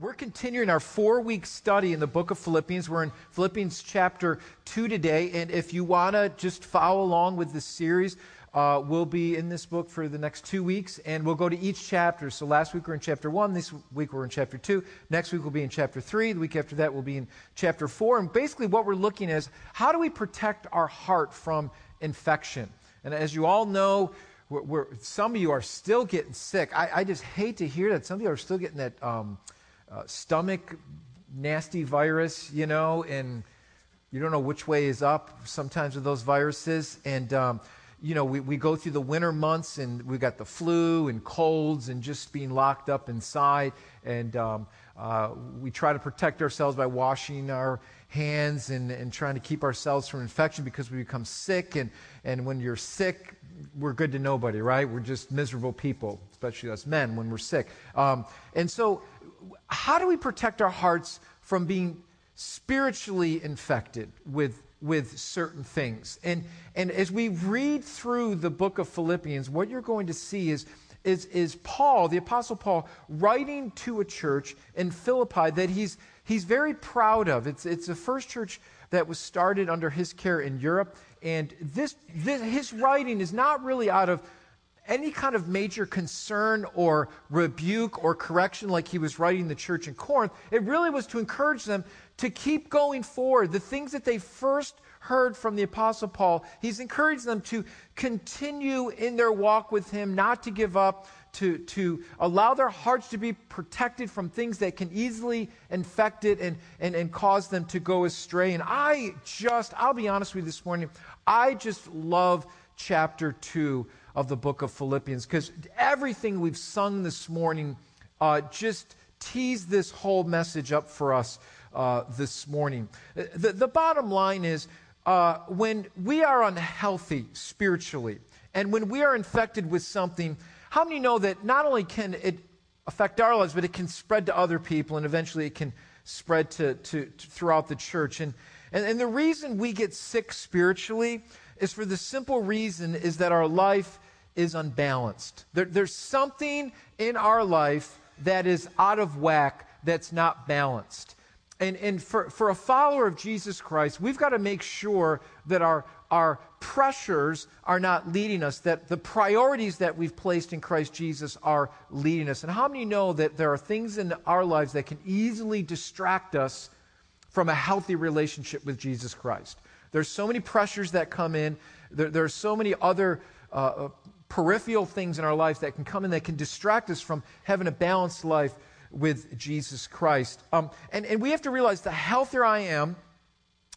We're continuing our four week study in the book of Philippians. We're in Philippians chapter 2 today. And if you want to just follow along with this series, uh, we'll be in this book for the next two weeks, and we'll go to each chapter. So last week we we're in chapter 1, this week we're in chapter 2. Next week we'll be in chapter 3. The week after that we'll be in chapter 4. And basically, what we're looking at is how do we protect our heart from infection? And as you all know, we're, we're, some of you are still getting sick. I, I, just hate to hear that. Some of you are still getting that. Um, uh, stomach nasty virus, you know, and you don't know which way is up sometimes with those viruses. And, um, you know, we, we go through the winter months and we got the flu and colds and just being locked up inside. And um, uh, we try to protect ourselves by washing our hands and, and trying to keep ourselves from infection because we become sick. And, and when you're sick, we're good to nobody, right? We're just miserable people, especially us men when we're sick. Um, and so how do we protect our hearts from being spiritually infected with, with certain things? And, and as we read through the book of Philippians, what you're going to see is, is, is Paul, the Apostle Paul, writing to a church in Philippi that he's, he's very proud of. It's, it's the first church that was started under his care in Europe. And this, this, his writing is not really out of any kind of major concern or rebuke or correction like he was writing the church in Corinth. It really was to encourage them to keep going forward. The things that they first heard from the Apostle Paul, he's encouraged them to continue in their walk with him, not to give up, to, to allow their hearts to be protected from things that can easily infect it and, and, and cause them to go astray. And I just, I'll be honest with you this morning, I just love chapter 2 of the book of Philippians because everything we've sung this morning uh, just teased this whole message up for us uh, this morning. The, the bottom line is uh, when we are unhealthy spiritually and when we are infected with something, how many know that not only can it affect our lives, but it can spread to other people and eventually it can spread to, to, to throughout the church? And, and, and the reason we get sick spiritually is for the simple reason is that our life is unbalanced. There, there's something in our life that is out of whack, that's not balanced. And, and for, for a follower of Jesus Christ, we've got to make sure that our, our pressures are not leading us, that the priorities that we've placed in Christ Jesus are leading us. And how many know that there are things in our lives that can easily distract us from a healthy relationship with Jesus Christ? There's so many pressures that come in. There, there are so many other uh, uh, peripheral things in our lives that can come in that can distract us from having a balanced life with Jesus Christ. Um, and, and we have to realize the healthier I am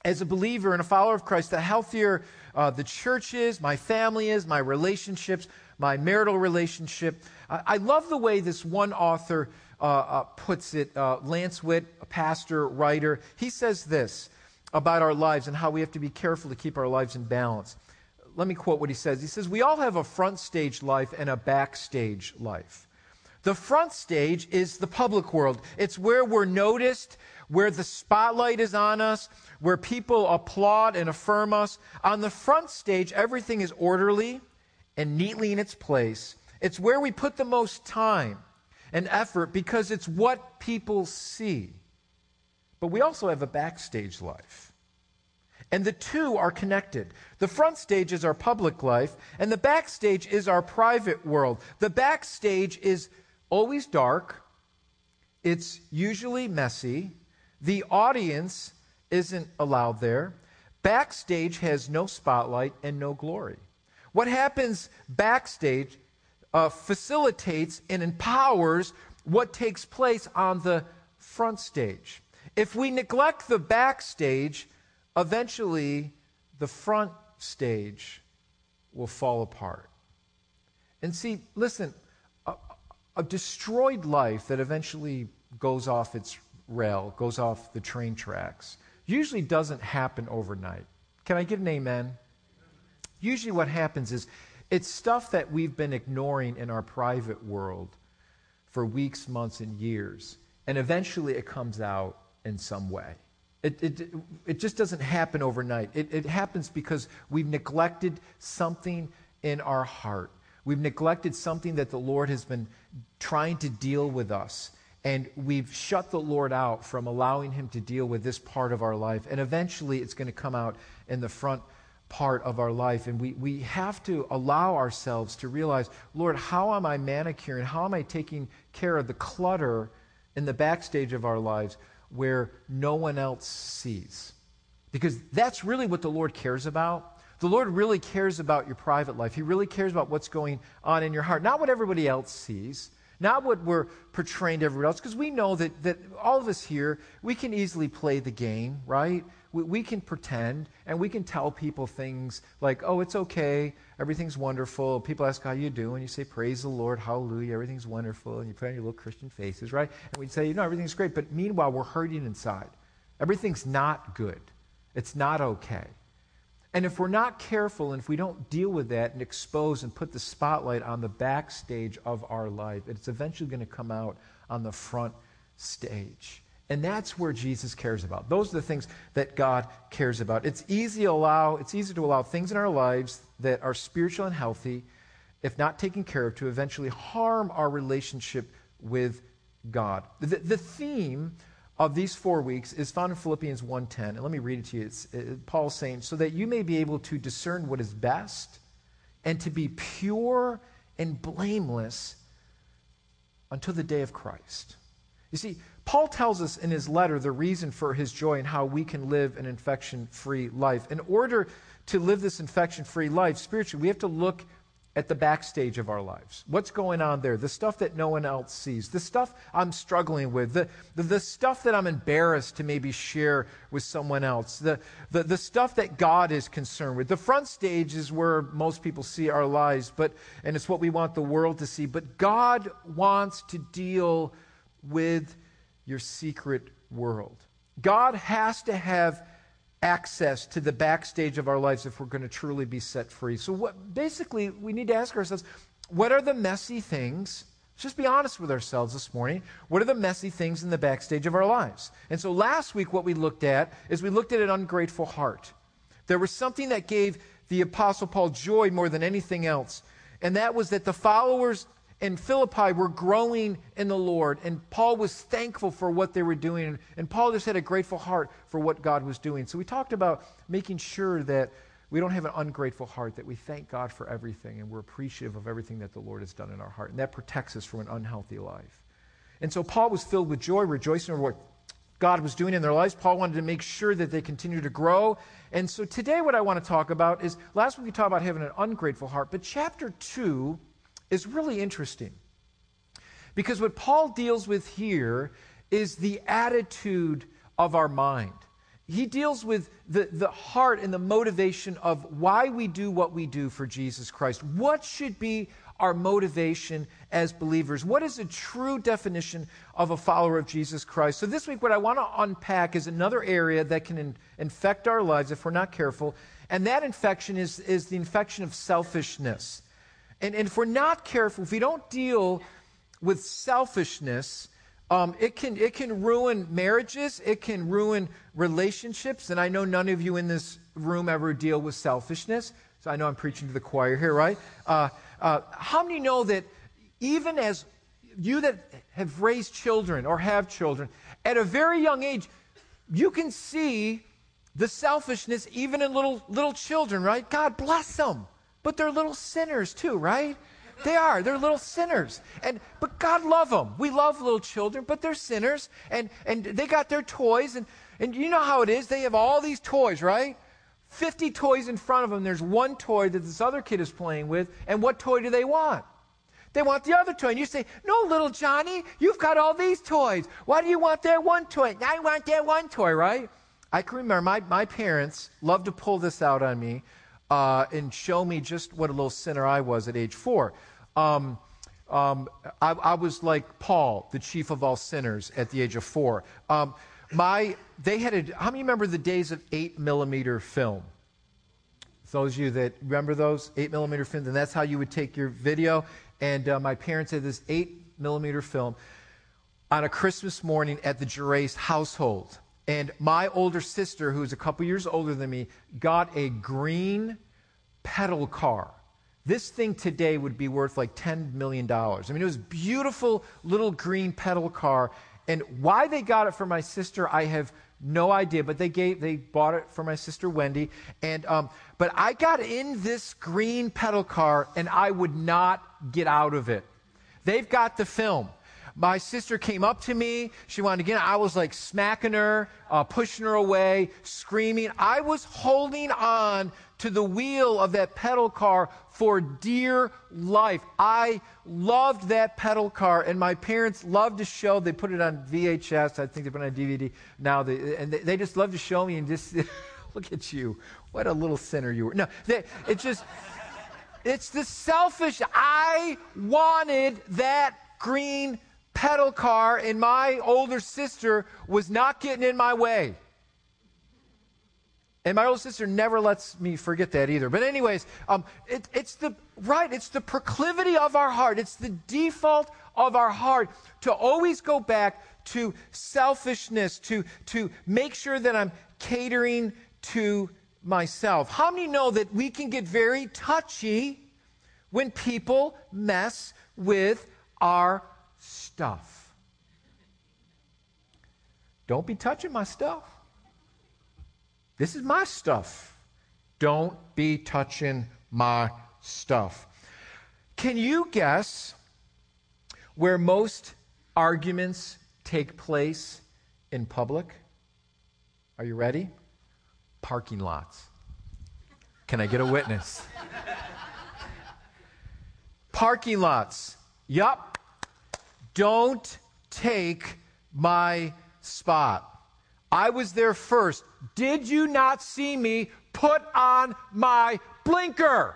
as a believer and a follower of Christ, the healthier uh, the church is, my family is, my relationships, my marital relationship. I, I love the way this one author uh, uh, puts it, uh, Lance Witt, a pastor, writer. He says this about our lives and how we have to be careful to keep our lives in balance. Let me quote what he says. He says, We all have a front stage life and a backstage life. The front stage is the public world. It's where we're noticed, where the spotlight is on us, where people applaud and affirm us. On the front stage, everything is orderly and neatly in its place. It's where we put the most time and effort because it's what people see. But we also have a backstage life. And the two are connected. The front stage is our public life, and the backstage is our private world. The backstage is always dark, it's usually messy, the audience isn't allowed there. Backstage has no spotlight and no glory. What happens backstage uh, facilitates and empowers what takes place on the front stage. If we neglect the backstage, eventually the front stage will fall apart. And see, listen, a, a, destroyed life that eventually goes off its rail, goes off the train tracks, usually doesn't happen overnight. Can I get an amen? Usually, what happens is it's stuff that we've been ignoring in our private world for weeks, months, and years. And eventually, it comes out in some way. It, it, it just doesn't happen overnight. It, it happens because we've neglected something in our heart. We've neglected something that the Lord has been trying to deal with us. and we've shut the Lord out from allowing Him to deal with this part of our life. And eventually it's going to come out in the front part of our life. And we, we have to allow ourselves to realize, Lord, how am I manicuring? How am I taking care of the clutter in the backstage of our lives where no one else sees? Because that's really what the Lord cares about. The Lord really cares about your private life. He really cares about what's going on in your heart, not what everybody else sees. Not what we're portraying to everybody else, because we know that, that all of us here, we can easily play the game, right? We, we can pretend and we can tell people things like, oh, it's okay, everything's wonderful. People ask how you doing. You say, praise the Lord, hallelujah, everything's wonderful. And you put on your little Christian faces, right? And we say, you know, everything's great. But meanwhile, we're hurting inside. Everything's not good. It's not okay. And if we're not careful and if we don't deal with that and expose and put the spotlight on the backstage of our life, it's eventually going to come out on the front stage. And that's where Jesus cares about. Those are the things that God cares about. It's easy to allow, it's easy to allow things in our lives that are spiritual and healthy, if not taken care of, to eventually harm our relationship with God. The, the theme of these four weeks is found in Philippians 1.10. And let me read it to you. It's, uh, it, Paul's saying, so that you may be able to discern what is best and to be pure and blameless until the day of Christ. You see, Paul tells us in his letter the reason for his joy and how we can live an infection free life. In order to live this infection free life spiritually, we have to look at the backstage of our lives. What's going on there? The stuff that no one else sees, the stuff I'm struggling with, the, the, the, stuff that I'm embarrassed to maybe share with someone else, the, the, the stuff that God is concerned with. The front stage is where most people see our lives, but, and it's what we want the world to see. But God wants to deal with your secret world. God has to have access to the backstage of our lives if we're going to truly be set free. So, what, basically, we need to ask ourselves what are the messy things? Just be honest with ourselves this morning. What are the messy things in the backstage of our lives? And so, last week, what we looked at is we looked at an ungrateful heart. There was something that gave the Apostle Paul joy more than anything else, and that was that the followers in Philippi were growing in the Lord, and Paul was thankful for what they were doing, and Paul just had a grateful heart for what God was doing. So we talked about making sure that we don't have an ungrateful heart, that we thank God for everything, and we're appreciative of everything that the Lord has done in our heart, and that protects us from an unhealthy life. And so Paul was filled with joy, rejoicing over what God was doing in their lives. Paul wanted to make sure that they continue to grow. And so today, what I want to talk about is last week we talked about having an ungrateful heart, but chapter 2 is really interesting. Because what Paul deals with here is the attitude of our mind. He deals with the, the heart and the motivation of why we do what we do for Jesus Christ. What should be our motivation as believers? What is a true definition of a follower of Jesus Christ? So, this week, what I want to unpack is another area that can in, infect our lives if we're not careful. And that infection is, is the infection of selfishness. And, and if we're not careful, if we don't deal with selfishness, um, it, can, it can ruin marriages, it can ruin relationships. And I know none of you in this room ever deal with selfishness. So I know I'm preaching to the choir here, right? Uh, uh, how many know that even as you that have raised children or have children, at a very young age, you can see the selfishness even in little, little children, right? God bless them. But they're little sinners too, right? They are. They're little sinners. And but God love them. We love little children, but they're sinners and and they got their toys and and you know how it is. They have all these toys, right? 50 toys in front of them. There's one toy that this other kid is playing with, and what toy do they want? They want the other toy. And you say, No, little Johnny, you've got all these toys. Why do you want that one toy? I want that one toy, right? I can remember my, my parents loved to pull this out on me uh, and show me just what a little sinner I was at age four. Um, um, I, I, was like Paul, the chief of all sinners, at the age of four. Um, my, they had a, how many remember the days of eight millimeter film? Those of you that remember those eight millimeter films, and that's how you would take your video. And uh, my parents had this eight millimeter film on a Christmas morning at the Gerace household. And my older sister, who's a couple years older than me, got a green pedal car This thing today would be worth like $10 million. I mean, it was beautiful little green pedal car. And why they got it for my sister, I have no idea. But they gave, they bought it for my sister Wendy. And, um, but I got in this green pedal car and I would not get out of it. They've got the film. My sister came up to me. She wanted to get. I was like smacking her, uh, pushing her away, screaming. I was holding on to the wheel of that pedal car for dear life. I loved that pedal car, and my parents loved to show. They put it on VHS. I think they put it on DVD now. They, and they, just love to show me and just look at you. What a little sinner you were. No, they, it's just. It's the selfish. I wanted that green pedal car, and my older sister was not getting in my way. And my older sister never lets me forget that either. But, anyways, um, it, it's the right, it's the proclivity of our heart, it's the default of our heart to always go back to selfishness, to, to make sure that I'm catering to myself. How many know that we can get very touchy when people mess with our stuff. Don't be touching my stuff. This is my stuff. Don't be touching my stuff. Can you guess where most arguments take place in public? Are you ready? Parking lots. Can I get a witness? Parking lots. Yup. Don't take my spot. I was there first. Did you not see me put on my blinker?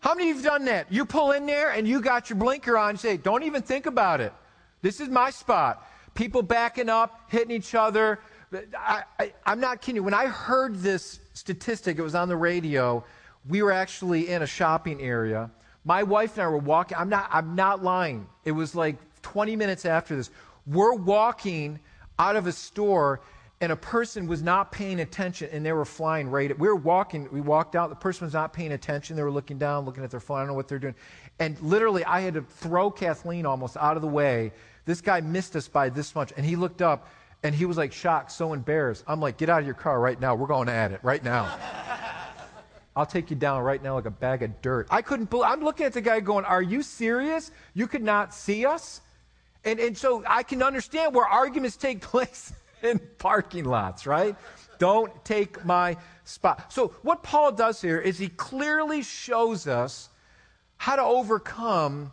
How many of you have done that? You pull in there and you got your blinker on and say, Don't even think about it. This is my spot. People backing up, hitting each other. I, am not kidding you. When I heard this statistic, it was on the radio. We were actually in a shopping area my wife and I were walking. I'm not, I'm not lying. It was like 20 minutes after this. We're walking out of a store and a person was not paying attention and they were flying right at, we were walking we walked out the person was not paying attention they were looking down looking at their phone i don't know what they're doing and literally i had to throw kathleen almost out of the way this guy missed us by this much and he looked up and he was like shocked so embarrassed i'm like get out of your car right now we're going at it right now I'll take you down right now like a bag of dirt. I couldn't believe, I'm looking at the guy going, Are you serious? You could not see us? And, and so I can understand where arguments take place in parking lots, right? Don't take my spot. So, what Paul does here is he clearly shows us how to overcome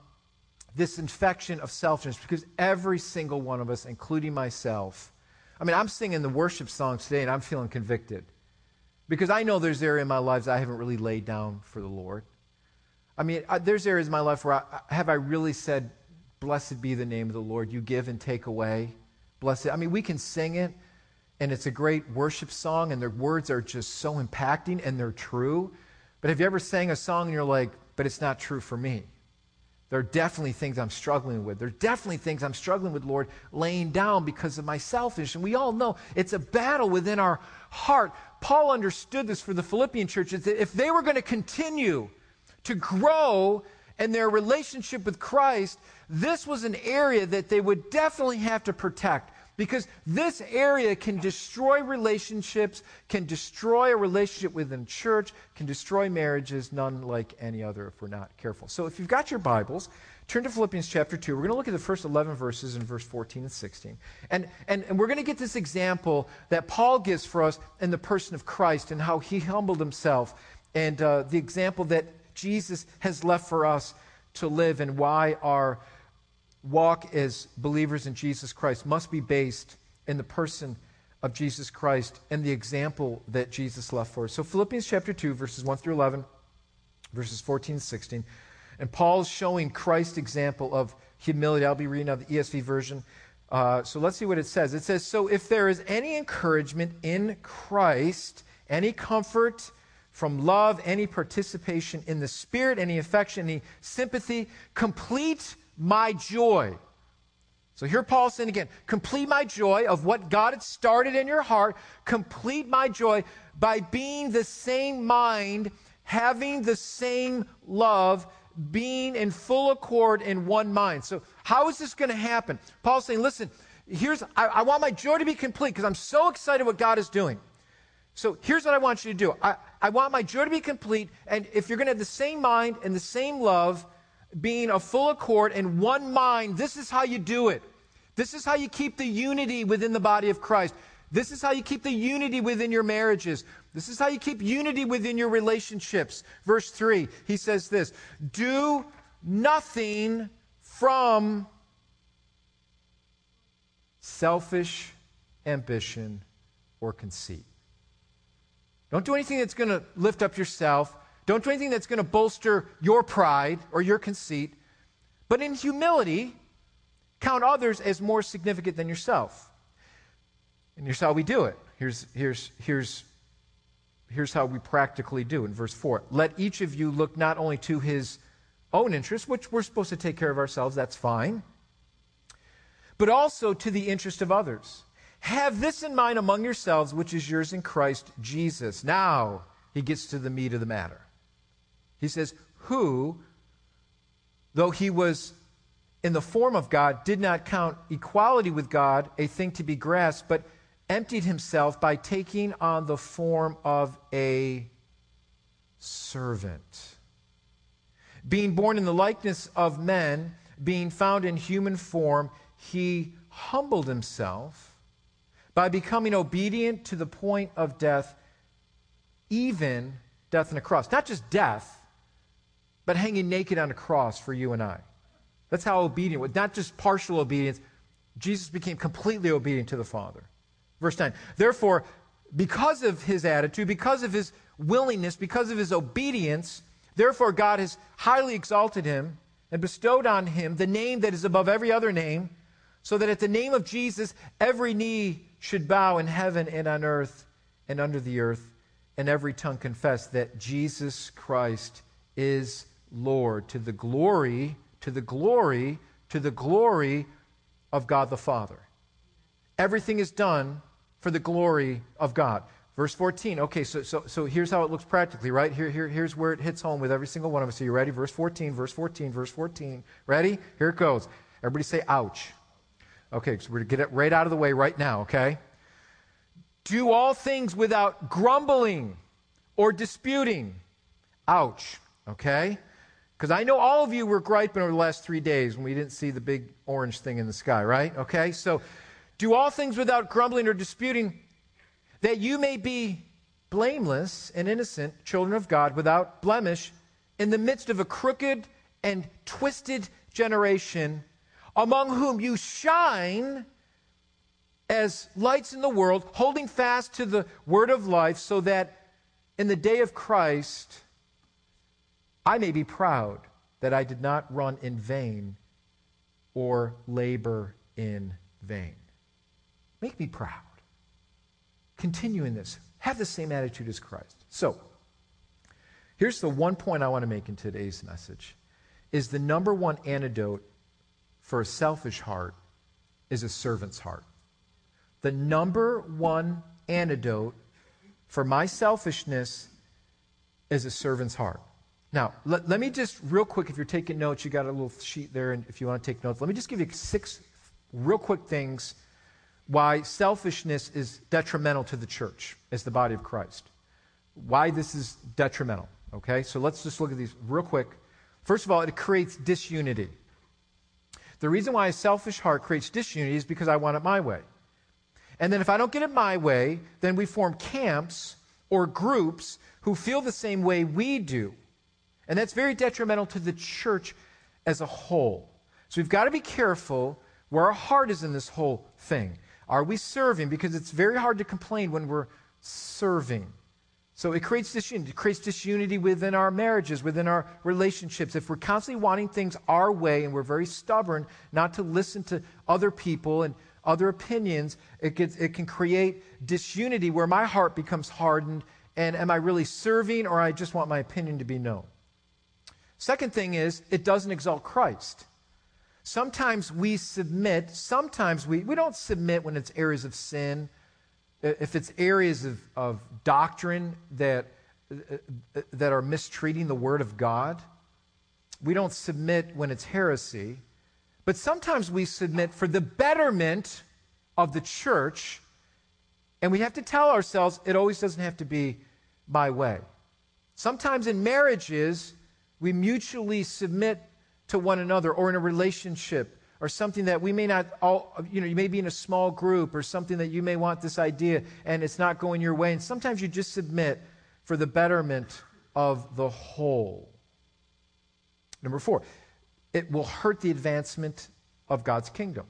this infection of selfishness because every single one of us, including myself, I mean, I'm singing the worship songs today and I'm feeling convicted. Because I know there's areas in my life that I haven't really laid down for the Lord. I mean, I, there's areas in my life where I, have I really said, Blessed be the name of the Lord. You give and take away. Blessed. I mean, we can sing it, and it's a great worship song, and the words are just so impacting and they're true. But have you ever sang a song and you're like, But it's not true for me? There are definitely things I'm struggling with. There are definitely things I'm struggling with, Lord, laying down because of my selfishness. And we all know it's a battle within our heart. Paul understood this for the Philippian churches that if they were going to continue to grow in their relationship with Christ, this was an area that they would definitely have to protect because this area can destroy relationships, can destroy a relationship within church, can destroy marriages, none like any other if we're not careful. So if you've got your Bibles, turn to Philippians chapter 2. We're going to look at the first 11 verses in verse 14 and 16. And, and, and we're going to get this example that Paul gives for us in the person of Christ and how he humbled himself, and uh, the example that Jesus has left for us to live, and why our walk as believers in Jesus Christ must be based in the person of Jesus Christ and the example that Jesus left for us. So, Philippians chapter 2, verses 1 through 11, verses 14 and 16. And Paul's showing Christ's example of humility. I'll be reading out the ESV version. Uh, so let's see what it says. It says, So if there is any encouragement in Christ, any comfort from love, any participation in the Spirit, any affection, any sympathy, complete my joy. So here Paul's saying again, complete my joy of what God had started in your heart, complete my joy by being the same mind, having the same love, being in full accord in one mind. So, how is this going to happen? Paul's saying, listen, here's, I, I want my joy to be complete because I'm so excited what God is doing. So, here's what I want you to do I, I want my joy to be complete, and if you're going to have the same mind and the same love, being a full accord and one mind, this is how you do it. This is how you keep the unity within the body of Christ. This is how you keep the unity within your marriages. This is how you keep unity within your relationships. Verse 3, he says this Do nothing from selfish ambition or conceit. Don't do anything that's going to lift up yourself. Don't do anything that's going to bolster your pride or your conceit. But in humility, count others as more significant than yourself. And here's how we do it. Here's, here's, here's, here's how we practically do in verse 4. Let each of you look not only to his own interests, which we're supposed to take care of ourselves, that's fine, but also to the interest of others. Have this in mind among yourselves, which is yours in Christ Jesus. Now, he gets to the meat of the matter. He says, Who, though he was in the form of God, did not count equality with God a thing to be grasped, but emptied himself by taking on the form of a servant. Being born in the likeness of men, being found in human form, he humbled himself by becoming obedient to the point of death, even death on a cross. Not just death, but hanging naked on a cross for you and I. That's how obedient, was. not just partial obedience. Jesus became completely obedient to the Father. Verse 9. Therefore, because of his attitude, because of his willingness, because of his obedience, therefore God has highly exalted him and bestowed on him the name that is above every other name, so that at the name of Jesus every knee should bow in heaven and on earth and under the earth, and every tongue confess that Jesus Christ is Lord to the glory, to the glory, to the glory of God the Father. Everything is done for the glory of God. Verse 14. Okay, so, so, so here's how it looks practically, right? Here, here, here's where it hits home with every single one of us. Are you ready? Verse 14, verse 14, verse 14. Ready? Here it goes. Everybody say, ouch. Okay, so we're going to get it right out of the way right now, okay? Do all things without grumbling or disputing. Ouch, okay? Because I know all of you were griping over the last three days when we didn't see the big orange thing in the sky, right? Okay, so do all things without grumbling or disputing, that you may be blameless and innocent, children of God, without blemish, in the midst of a crooked and twisted generation, among whom you shine as lights in the world, holding fast to the word of life, so that in the day of Christ I may be proud that I did not run in vain or labor in vain. Make me proud. Continue in this. Have the same attitude as Christ. So, here's the one point I want to make in today's message is the number one antidote for a selfish heart is a servant's heart. The number one antidote for my selfishness is a servant's heart. Now, let, let me just, real quick, if you're taking notes, you got a little sheet there, and if you want to take notes, let me just give you six real quick things why selfishness is detrimental to the church as the body of Christ. Why this is detrimental. Okay, so let's just look at these real quick. First of all, it creates disunity. The reason why a selfish heart creates disunity is because I want it my way. And then if I don't get it my way, then we form camps or groups who feel the same way we do. And that's very detrimental to the church as a whole. So we've got to be careful where our heart is in this whole thing. Are we serving? Because it's very hard to complain when we're serving. So it creates disunity. It creates disunity within our marriages, within our relationships. If we're constantly wanting things our way and we're very stubborn not to listen to other people and other opinions, it, gets, it can create disunity where my heart becomes hardened. And am I really serving or I just want my opinion to be known? Second thing is, it doesn't exalt Christ. Sometimes we submit, sometimes we, we don't submit when it's areas of sin. If it's areas of, of doctrine that uh, that are mistreating the Word of God. We don't submit when it's heresy, but sometimes we submit for the betterment of the church, and we have to tell ourselves it always doesn't have to be my way. Sometimes in marriages, we mutually submit to one another or in a relationship or something that we may not all you know you may be in a small group or something that you may want this idea and it's not going your way. And sometimes you just submit for the betterment of the whole. Number 4 it will hurt the advancement of God's kingdom.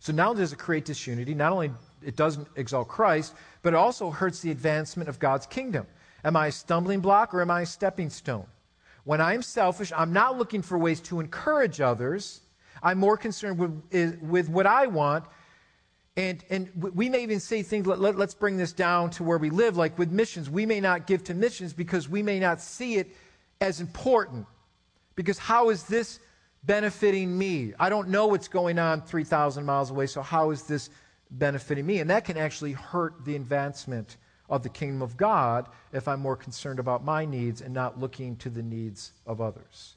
So only does it create disunity not only it doesn't exalt Christ but it also hurts the advancement of God's kingdom. Am I a stumbling block or am I a stepping stone when I'm selfish I'm not looking for ways to encourage others I'm more concerned with, with what I want. And, and we may even say things, let, let, let's bring this down to where we live, like with missions. We may not give to missions because we may not see it as important. Because how is this benefiting me? I don't know what's going on 3,000 miles away, so how is this benefiting me? And that can actually hurt the advancement of the kingdom of God if I'm more concerned about my needs and not looking to the needs of others.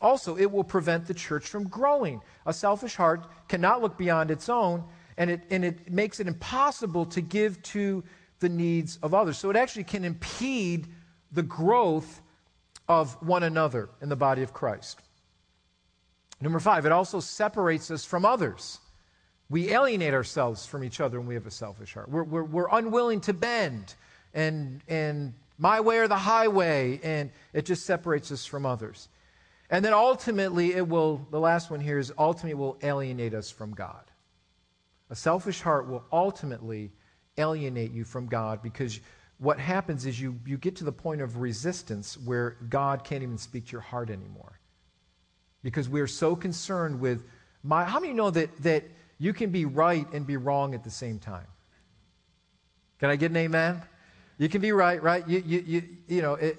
Also, it will prevent the church from growing. A selfish heart cannot look beyond its own, and it, and it makes it impossible to give to the needs of others. So it actually can impede the growth of one another in the body of Christ. Number five, it also separates us from others. We alienate ourselves from each other when we have a selfish heart. We're, we're, we're unwilling to bend and, and my way or the highway, and it just separates us from others. And then ultimately, it will, the last one here is ultimately will alienate us from God. A selfish heart will ultimately alienate you from God because what happens is you, you get to the point of resistance where God can't even speak to your heart anymore. Because we're so concerned with my. How many know that, that you can be right and be wrong at the same time? Can I get an amen? You can be right, right? You, you, you, you know, it,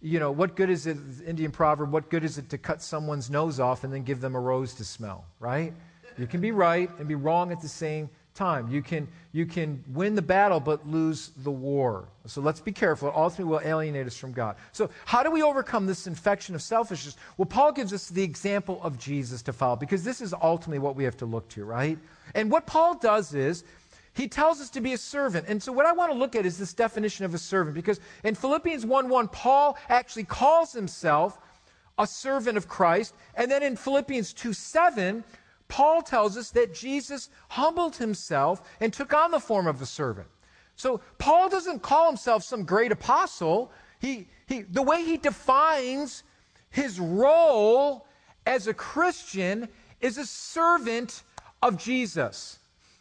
you know, what good is it, Indian proverb, what good is it to cut someone's nose off and then give them a rose to smell, right? You can be right and be wrong at the same time. You can, you can win the battle but lose the war. So let's be careful. It ultimately will alienate us from God. So, how do we overcome this infection of selfishness? Well, Paul gives us the example of Jesus to follow because this is ultimately what we have to look to, right? And what Paul does is he tells us to be a servant. And so, what I want to look at is this definition of a servant, because in Philippians 1 1, Paul actually calls himself a servant of Christ. And then in Philippians 2 7, Paul tells us that Jesus humbled himself and took on the form of a servant. So, Paul doesn't call himself some great apostle. He, he, the way he defines his role as a Christian is a servant of Jesus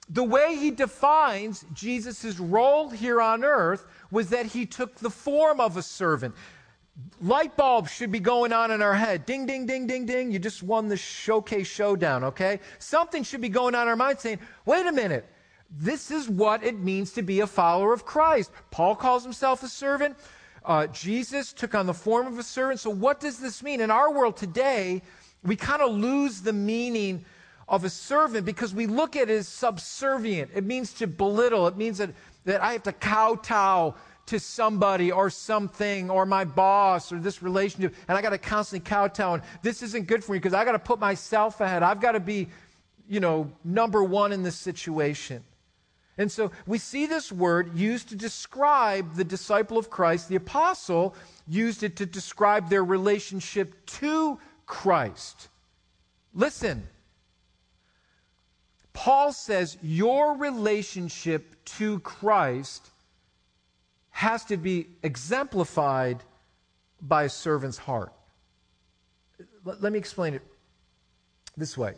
the way he defines Jesus' role here on earth was that he took the form of a servant. Light bulbs should be going on in our head. Ding, ding, ding, ding, ding. You just won the showcase showdown, okay? Something should be going on in our mind saying, wait a minute. This is what it means to be a follower of Christ. Paul calls himself a servant. Uh, Jesus took on the form of a servant. So, what does this mean? In our world today, we kind of lose the meaning of a servant because we look at it as subservient. It means to belittle. It means that, that I have to kowtow to somebody or something or my boss or this relationship and I got to constantly kowtow and this isn't good for me because I got to put myself ahead. I've got to be, you know, number one in this situation. And so we see this word used to describe the disciple of Christ. The apostle used it to describe their relationship to Christ. Listen, Paul says your relationship to Christ has to be exemplified by a servant's heart. Let, let me explain it this way.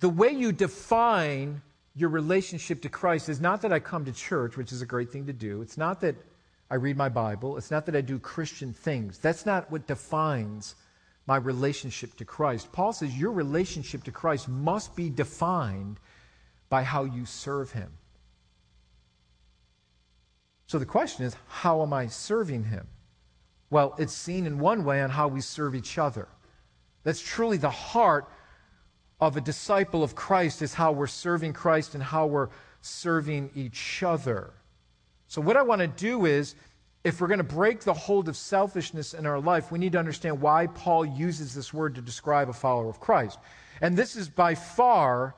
The way you define your relationship to Christ is not that I come to church, which is a great thing to do. It's not that I read my Bible. It's not that I do Christian things. That's not what defines my relationship to Christ. Paul says your relationship to Christ must be defined by how you serve him. So the question is, how am I serving him? Well, it's seen in one way on how we serve each other. That's truly the heart of a disciple of Christ is how we're serving Christ and how we're serving each other. So what I want to do is if we're going to break the hold of selfishness in our life, we need to understand why Paul uses this word to describe a follower of Christ. And this is by far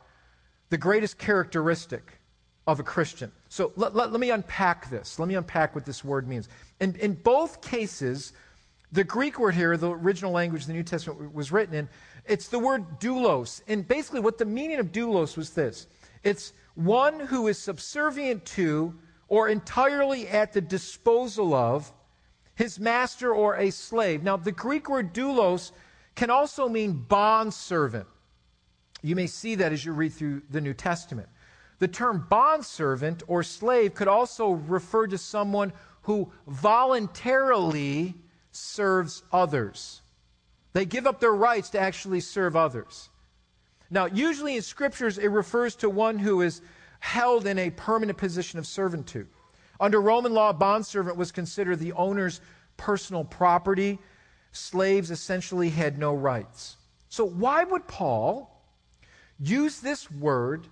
the greatest characteristic of a Christian. So let, let, let, me unpack this. Let me unpack what this word means. In, in both cases, the Greek word here, the original language the New Testament was written in, it's the word doulos. And basically, what the meaning of doulos was this it's one who is subservient to or entirely at the disposal of his master or a slave. Now, the Greek word doulos can also mean bond servant. You may see that as you read through the New Testament. The term bondservant or slave could also refer to someone who voluntarily serves others. They give up their rights to actually serve others. Now, usually in scriptures, it refers to one who is held in a permanent position of servitude. Under Roman law, a bondservant was considered the owner's personal property. Slaves essentially had no rights. So, why would Paul use this word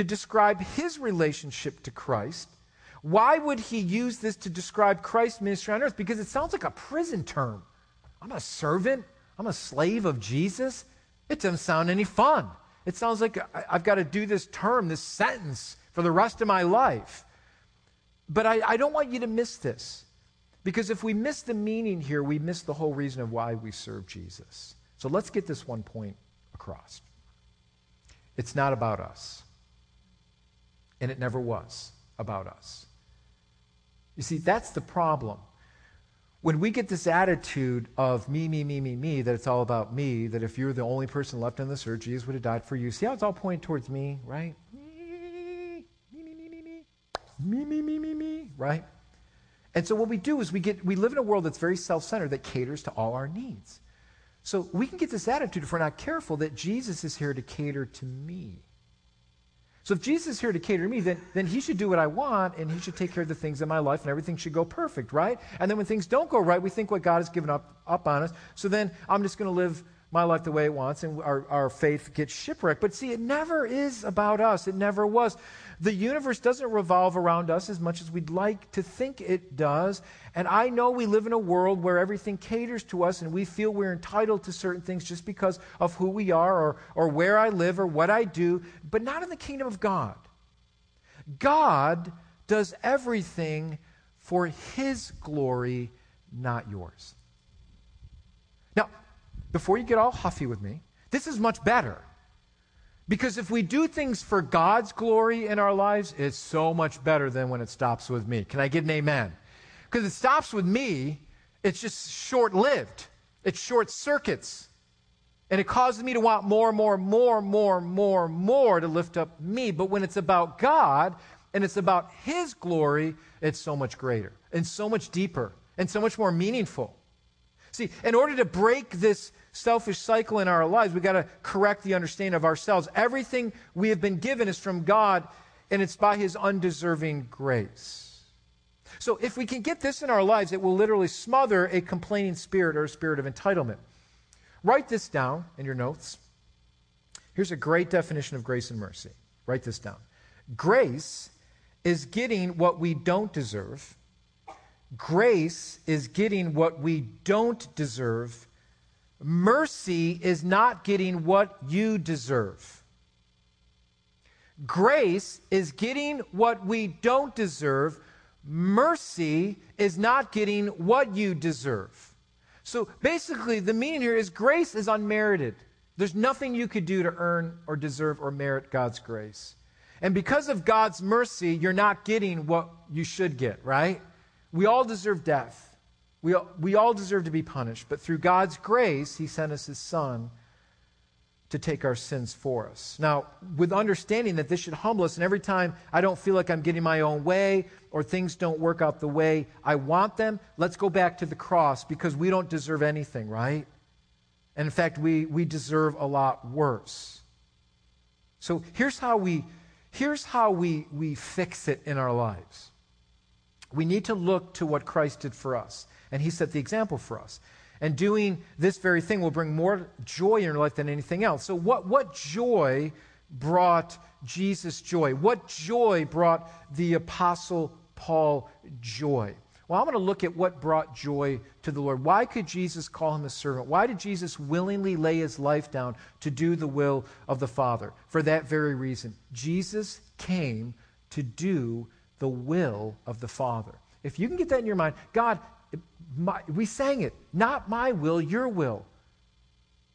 to describe his relationship to Christ? Why would he use this to describe Christ's ministry on earth? Because it sounds like a prison term. I'm a servant, I'm a slave of Jesus. It doesn't sound any fun. It sounds like I've got to do this term, this sentence for the rest of my life. But I, I don't want you to miss this. Because if we miss the meaning here, we miss the whole reason of why we serve Jesus. So let's get this one point across. It's not about us. And it never was about us. You see, that's the problem. When we get this attitude of me, me, me, me, me, that it's all about me, that if you're the only person left on this earth, Jesus would have died for you. See how it's all pointing towards me, right? Me, me, me, me, me, me, me, me, me, me, me, right? And so what we do is we get we live in a world that's very self-centered that caters to all our needs. So we can get this attitude if we're not careful that Jesus is here to cater to me. So if Jesus is here to cater to me, then, then he should do what I want and he should take care of the things in my life and everything should go perfect, right? And then when things don't go right, we think what God has given up, up on us. So then I'm just going to live my life the way it wants and our, our faith gets shipwrecked. But see, it never is about us. It never was. The universe doesn't revolve around us as much as we'd like to think it does. And I know we live in a world where everything caters to us and we feel we're entitled to certain things just because of who we are or, or where I live or what I do, but not in the kingdom of God. God does everything for His glory, not yours. Now, before you get all huffy with me, this is much better. Because if we do things for God's glory in our lives, it's so much better than when it stops with me. Can I get an amen? Because it stops with me, it's just short lived, it short circuits. And it causes me to want more, more, more, more, more, more to lift up me. But when it's about God and it's about His glory, it's so much greater and so much deeper and so much more meaningful. See, in order to break this selfish cycle in our lives, we've got to correct the understanding of ourselves. Everything we have been given is from God, and it's by His undeserving grace. So, if we can get this in our lives, it will literally smother a complaining spirit or a spirit of entitlement. Write this down in your notes. Here's a great definition of grace and mercy. Write this down. Grace is getting what we don't deserve. Grace is getting what we don't deserve Mercy is not getting what you deserve. Grace is getting what we don't deserve. Mercy is not getting what you deserve. So basically, the meaning here is grace is unmerited. There's nothing you could do to earn or deserve or merit God's grace. And because of God's mercy, you're not getting what you should get, right? We all deserve death. We, we all deserve to be punished, but through God's grace, He sent us His Son to take our sins for us. Now, with understanding that this should humble us, and every time I don't feel like I'm getting my own way or things don't work out the way I want them, let's go back to the cross because we don't deserve anything, right? And in fact, we, we deserve a lot worse. So here's how we, here's how we, we fix it in our lives. We need to look to what Christ did for us. And he set the example for us. And doing this very thing will bring more joy in your life than anything else. So, what, what joy brought Jesus joy? What joy brought the Apostle Paul joy? Well, I'm going to look at what brought joy to the Lord. Why could Jesus call him a servant? Why did Jesus willingly lay his life down to do the will of the Father? For that very reason. Jesus came to do the will of the Father. If you can get that in your mind, God, my, we sang it, not my will, your will.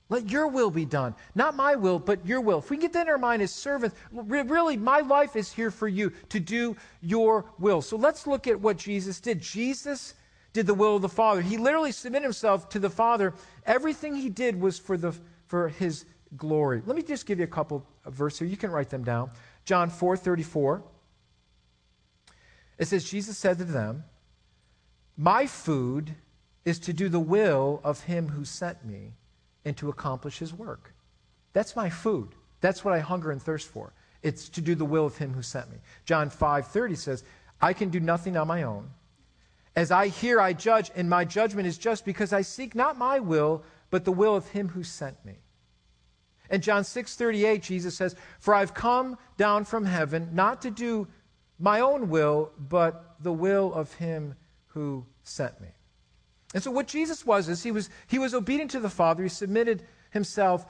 Let your will be done. Not my will, but your will. If we get that in our mind as servants, really, my life is here for you to do your will. So let's look at what Jesus did. Jesus did the will of the Father. He literally submitted himself to the Father. Everything he did was for, the, for his glory. Let me just give you a couple of verses here. You can write them down. John 4 34. It says, Jesus said to them, My food is to do the will of him who sent me and to accomplish his work. That's my food. That's what I hunger and thirst for. It's to do the will of him who sent me. John 5:30 says, "I can do nothing on my own. As I hear, I judge, and my judgment is just because I seek not my will, but the will of him who sent me." And John 6:38, Jesus says, "For I've come down from heaven not to do my own will, but the will of him who sent me." And so what Jesus was is he was he was obedient to the Father. He submitted himself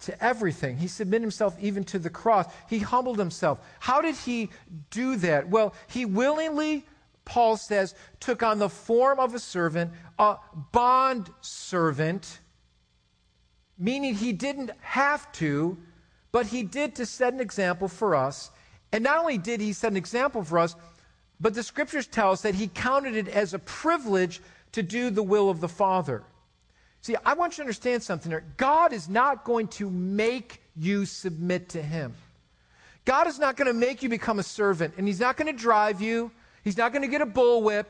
to everything. He submitted himself even to the cross. He humbled himself. How did he do that? Well, he willingly Paul says took on the form of a servant, a bond servant, meaning he didn't have to, but he did to set an example for us. And not only did he set an example for us, but the scriptures tell us that he counted it as a privilege to do the will of the Father. See, I want you to understand something here. God is not going to make you submit to Him. God is not going to make you become a servant, and He's not going to drive you. He's not going to get a bullwhip.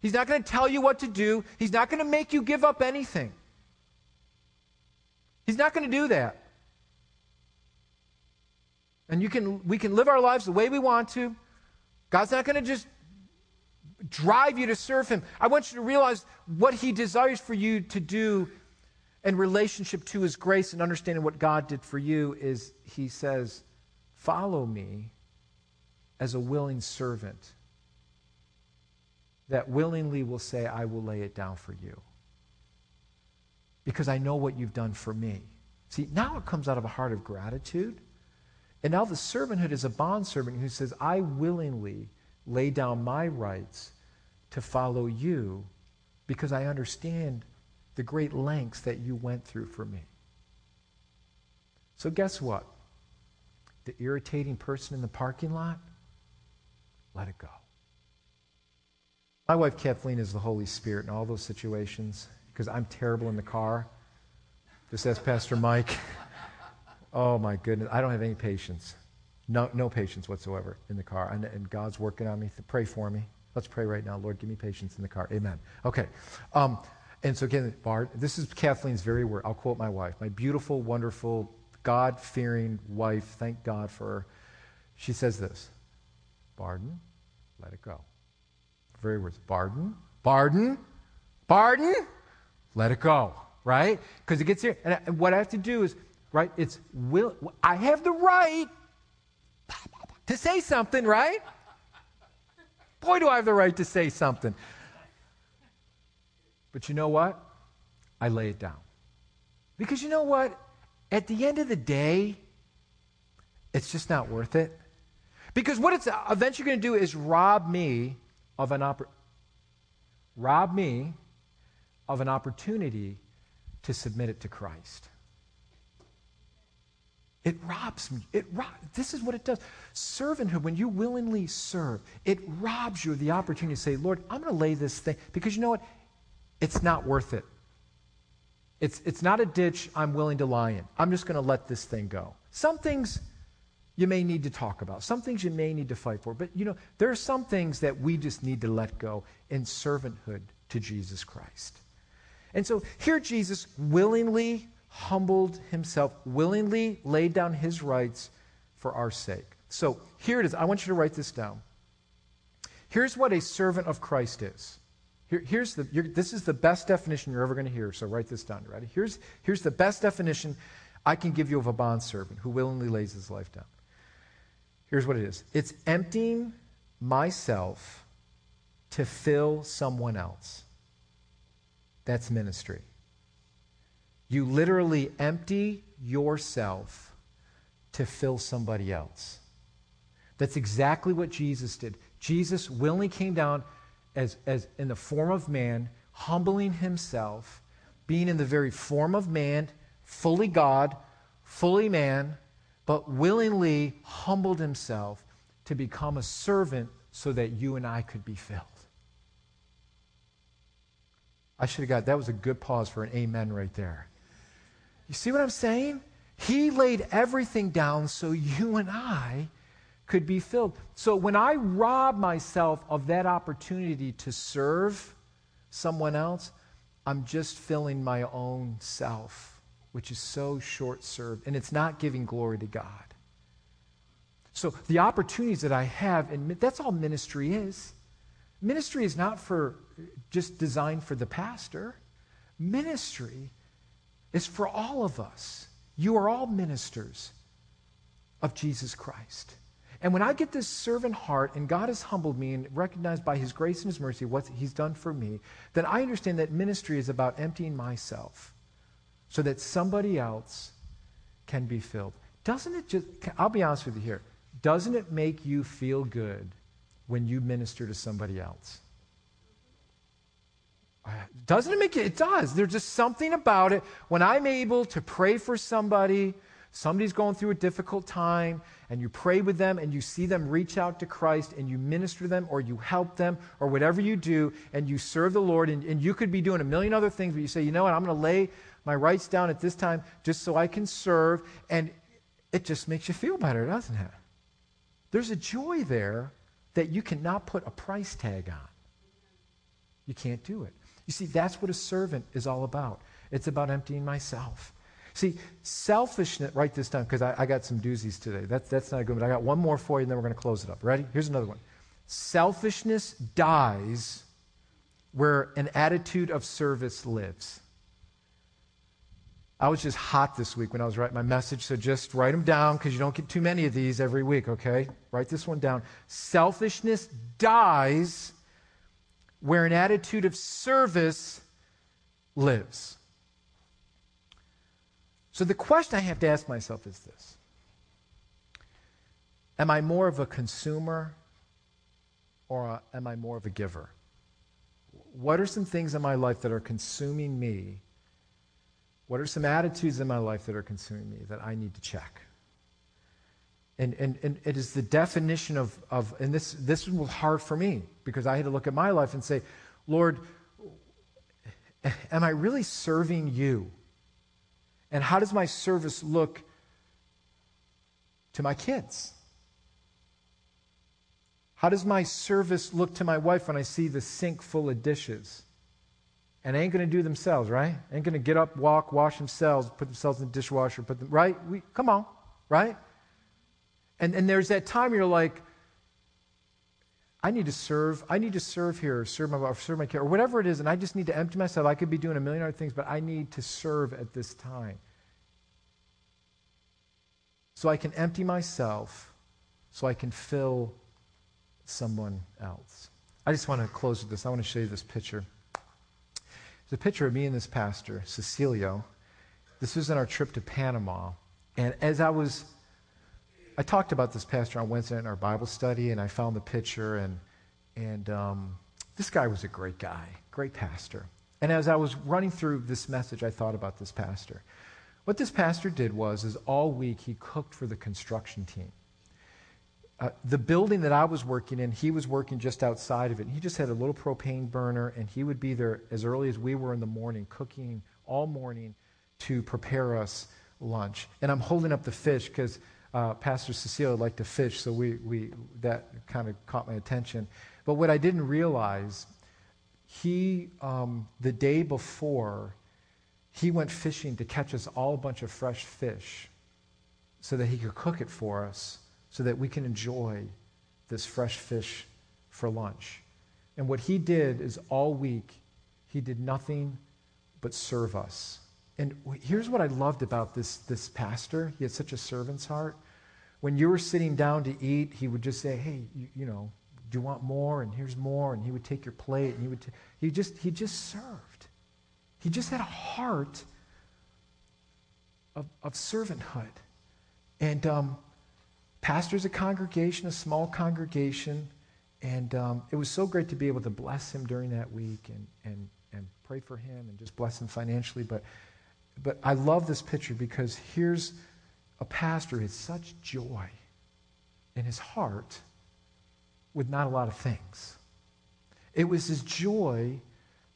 He's not going to tell you what to do. He's not going to make you give up anything. He's not going to do that. And you can, we can live our lives the way we want to. God's not going to just drive you to serve Him. I want you to realize what He desires for you to do in relationship to His grace and understanding what God did for you is He says, Follow me as a willing servant that willingly will say, I will lay it down for you. Because I know what you've done for me. See, now it comes out of a heart of gratitude. And now the servanthood is a bondservant who says, I willingly lay down my rights to follow you because I understand the great lengths that you went through for me. So, guess what? The irritating person in the parking lot, let it go. My wife Kathleen is the Holy Spirit in all those situations because I'm terrible in the car. Just as Pastor Mike. oh my goodness, I don't have any patience. No, no patience whatsoever in the car. And, and God's working on me. Pray for me. Let's pray right now. Lord, give me patience in the car. Amen. Okay. Um, and so again, Bart, this is Kathleen's very word. I'll quote my wife, my beautiful, wonderful, God fearing wife. Thank God for her. She says this Barden, let it go. Very words. Barden, Barden, Barden, let it go. Right? Because it gets here. And what I have to do is, right? It's will. I have the right to say something, right? Boy, do I have the right to say something. But you know what? I lay it down. Because you know what? At the end of the day, it's just not worth it. Because what it's eventually going to do is rob me of an oppor- rob me of an opportunity to submit it to Christ. It robs me. It rob, this is what it does. Servanthood, when you willingly serve, it robs you of the opportunity to say, Lord, I'm going to lay this thing, because you know what? It's not worth it. It's, it's not a ditch I'm willing to lie in. I'm just going to let this thing go. Some things you may need to talk about, some things you may need to fight for, but you know, there are some things that we just need to let go in servanthood to Jesus Christ. And so here Jesus willingly humbled himself, willingly laid down his rights for our sake. So here it is. I want you to write this down. Here's what a servant of Christ is. Here, here's the, this is the best definition you're ever going to hear, so write this down. Ready? Here's, here's the best definition I can give you of a bondservant who willingly lays his life down. Here's what it is it's emptying myself to fill someone else. That's ministry. You literally empty yourself to fill somebody else. That's exactly what Jesus did. Jesus willingly came down as, as in the form of man, humbling himself, being in the very form of man, fully God, fully man, but willingly humbled himself to become a servant so that you and I could be filled. I should have got that was a good pause for an amen right there. You see what I'm saying? He laid everything down so you and I could be filled. So when I rob myself of that opportunity to serve someone else, I'm just filling my own self, which is so short served. And it's not giving glory to God. So the opportunities that I have, and that's all ministry is. Ministry is not for just designed for the pastor. Ministry is for all of us. You are all ministers of Jesus Christ. And when I get this servant heart and God has humbled me and recognized by his grace and his mercy what he's done for me, then I understand that ministry is about emptying myself so that somebody else can be filled. Doesn't it just, I'll be honest with you here, doesn't it make you feel good when you minister to somebody else? Doesn't it make it? It does. There's just something about it. When I'm able to pray for somebody, somebody's going through a difficult time, and you pray with them and you see them reach out to Christ and you minister them or you help them or whatever you do and you serve the Lord, and, and you could be doing a million other things, but you say, you know what, I'm going to lay my rights down at this time just so I can serve, and it just makes you feel better, doesn't it? There's a joy there that you cannot put a price tag on. You can't do it. You see, that's what a servant is all about. It's about emptying myself. See, selfishness, write this down because I, I, got some doozies today. That's, that's not good, but I got one more for you and then we're going to close it up. Ready? Here's another one. Selfishness dies where an attitude of service lives. I was just hot this week when I was writing my message, so just write them down because you don't get too many of these every week, okay? Write this one down. Selfishness dies where an attitude of service lives. So the question I have to ask myself is this Am I more of a consumer or am I more of a giver? What are some things in my life that are consuming me? What are some attitudes in my life that are consuming me that I need to check? And, and, and it is the definition of, of and this, this was hard for me because I had to look at my life and say, Lord, am I really serving you? And how does my service look to my kids? How does my service look to my wife when I see the sink full of dishes? And ain't going to do themselves, right? Ain't going to get up, walk, wash themselves, put themselves in the dishwasher, put them, right? We, come on, right? And, and there's that time you're like, I need to serve. I need to serve here, serve my serve my care, or whatever it is, and I just need to empty myself. I could be doing a million other things, but I need to serve at this time. So I can empty myself, so I can fill someone else. I just want to close with this. I want to show you this picture. It's a picture of me and this pastor, Cecilio. This was in our trip to Panama. And as I was I talked about this pastor on Wednesday in our Bible study, and I found the picture, and and um, this guy was a great guy, great pastor. And as I was running through this message, I thought about this pastor. What this pastor did was, is all week he cooked for the construction team. Uh, the building that I was working in, he was working just outside of it. He just had a little propane burner, and he would be there as early as we were in the morning, cooking all morning to prepare us lunch. And I'm holding up the fish because uh, Pastor Cecilio liked to fish, so we, we, that kind of caught my attention. But what I didn't realize, he, um, the day before, he went fishing to catch us all a bunch of fresh fish so that he could cook it for us so that we can enjoy this fresh fish for lunch. And what he did is all week, he did nothing but serve us. And here's what I loved about this, this pastor. He had such a servant's heart. When you were sitting down to eat, he would just say, Hey, you, you know, Do you want more? And here's more. And he would take your plate and he would, t- he just, he just served. He just had a heart of, of servanthood. And um, pastors a congregation, a small congregation, and um, it was so great to be able to bless him during that week and, and, and pray for him and just bless him financially. But, but I love this picture because here's a pastor has such joy in his heart with not a lot of things. It was his joy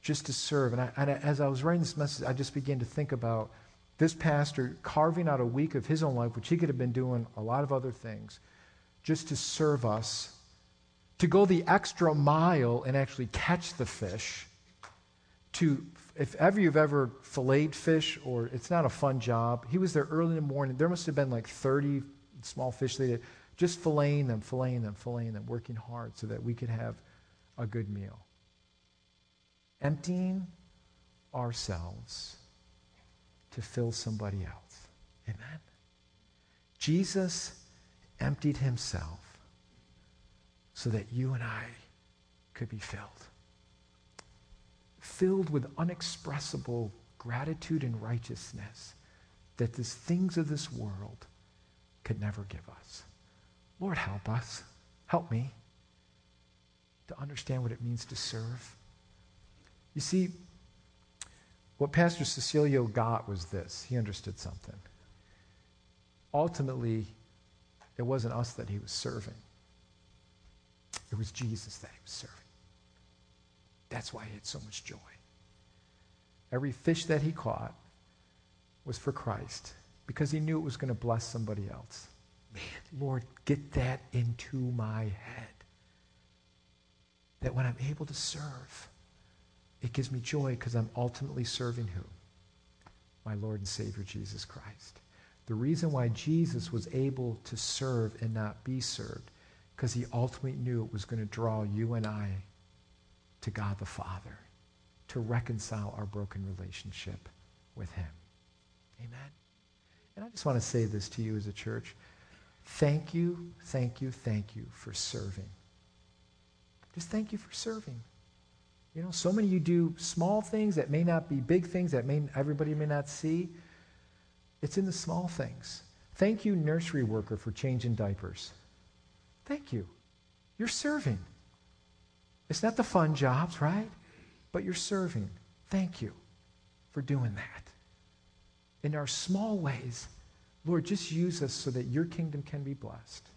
just to serve. And, I, and as I was writing this message, I just began to think about this pastor carving out a week of his own life, which he could have been doing a lot of other things, just to serve us, to go the extra mile and actually catch the fish, to if ever you've ever filleted fish or it's not a fun job, he was there early in the morning. There must have been like 30 small fish they did, just filleting them, filleting them, filleting them, working hard so that we could have a good meal. Emptying ourselves to fill somebody else. Amen? Jesus emptied himself so that you and I could be filled. Filled with unexpressible gratitude and righteousness that the things of this world could never give us. Lord, help us. Help me to understand what it means to serve. You see, what Pastor Cecilio got was this he understood something. Ultimately, it wasn't us that he was serving, it was Jesus that he was serving. That's why he had so much joy. Every fish that he caught was for Christ because he knew it was going to bless somebody else. Man, Lord, get that into my head. That when I'm able to serve, it gives me joy because I'm ultimately serving who? My Lord and Savior Jesus Christ. The reason why Jesus was able to serve and not be served, because he ultimately knew it was going to draw you and I to God the Father, to reconcile our broken relationship with him. Amen. And I just want to say this to you as a church. Thank you, thank you, thank you for serving. Just thank you for serving. You know, so many of you do small things that may not be big things that may everybody may not see. It's in the small things. Thank you, nursery worker, for changing diapers. Thank you. You're serving. It's not the fun jobs, right? But you're serving. Thank you for doing that. In our small ways, Lord, just use us so that your kingdom can be blessed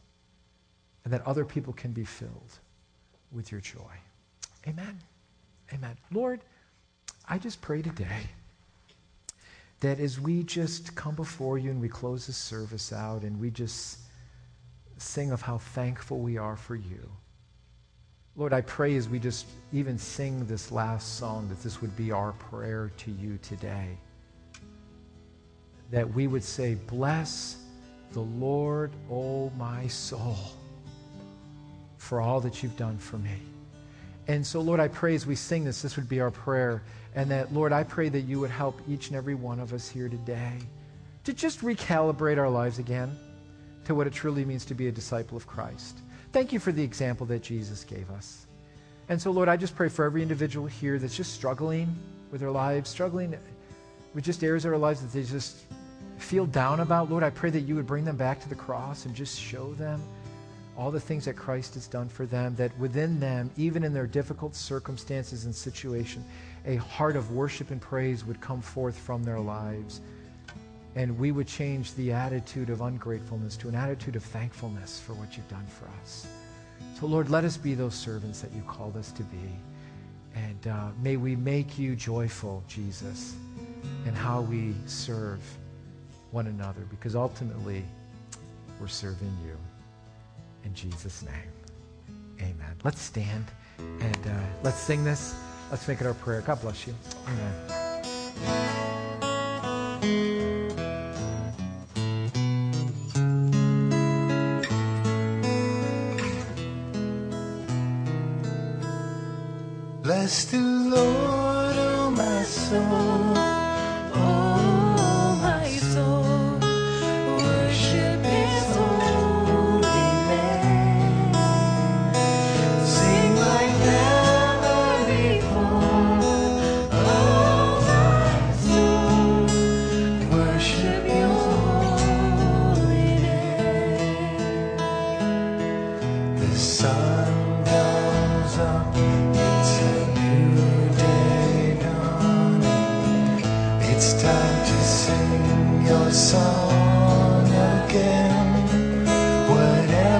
and that other people can be filled with your joy. Amen. Amen. Lord, I just pray today that as we just come before you and we close this service out and we just sing of how thankful we are for you. Lord, I pray as we just even sing this last song that this would be our prayer to you today. That we would say, Bless the Lord, O oh my soul, for all that you've done for me. And so, Lord, I pray as we sing this, this would be our prayer. And that, Lord, I pray that you would help each and every one of us here today to just recalibrate our lives again to what it truly means to be a disciple of Christ. Thank you for the example that Jesus gave us. And so, Lord, I just pray for every individual here that's just struggling with their lives, struggling with just areas of their lives that they just feel down about. Lord, I pray that you would bring them back to the cross and just show them all the things that Christ has done for them, that within them, even in their difficult circumstances and situation, a heart of worship and praise would come forth from their lives. And we would change the attitude of ungratefulness to an attitude of thankfulness for what you've done for us. So, Lord, let us be those servants that you called us to be. And uh, may we make you joyful, Jesus, in how we serve one another, because ultimately we're serving you. In Jesus' name, amen. Let's stand and uh, let's sing this. Let's make it our prayer. God bless you. Amen. Bless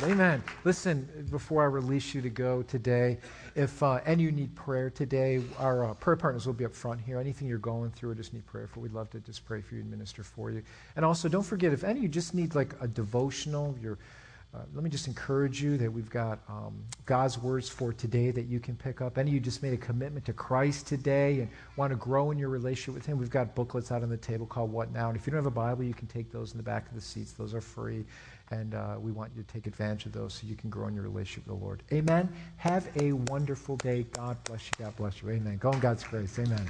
God. Amen. Listen, before I release you to go today, if uh, and you need prayer today, our uh, prayer partners will be up front here. Anything you're going through or just need prayer for, we'd love to just pray for you and minister for you. And also, don't forget if any of you just need like a devotional, you're uh, let me just encourage you that we've got um, God's words for today that you can pick up. Any of you just made a commitment to Christ today and want to grow in your relationship with Him, we've got booklets out on the table called What Now? And if you don't have a Bible, you can take those in the back of the seats. Those are free. And uh, we want you to take advantage of those so you can grow in your relationship with the Lord. Amen. Have a wonderful day. God bless you. God bless you. Amen. Go in God's grace. Amen.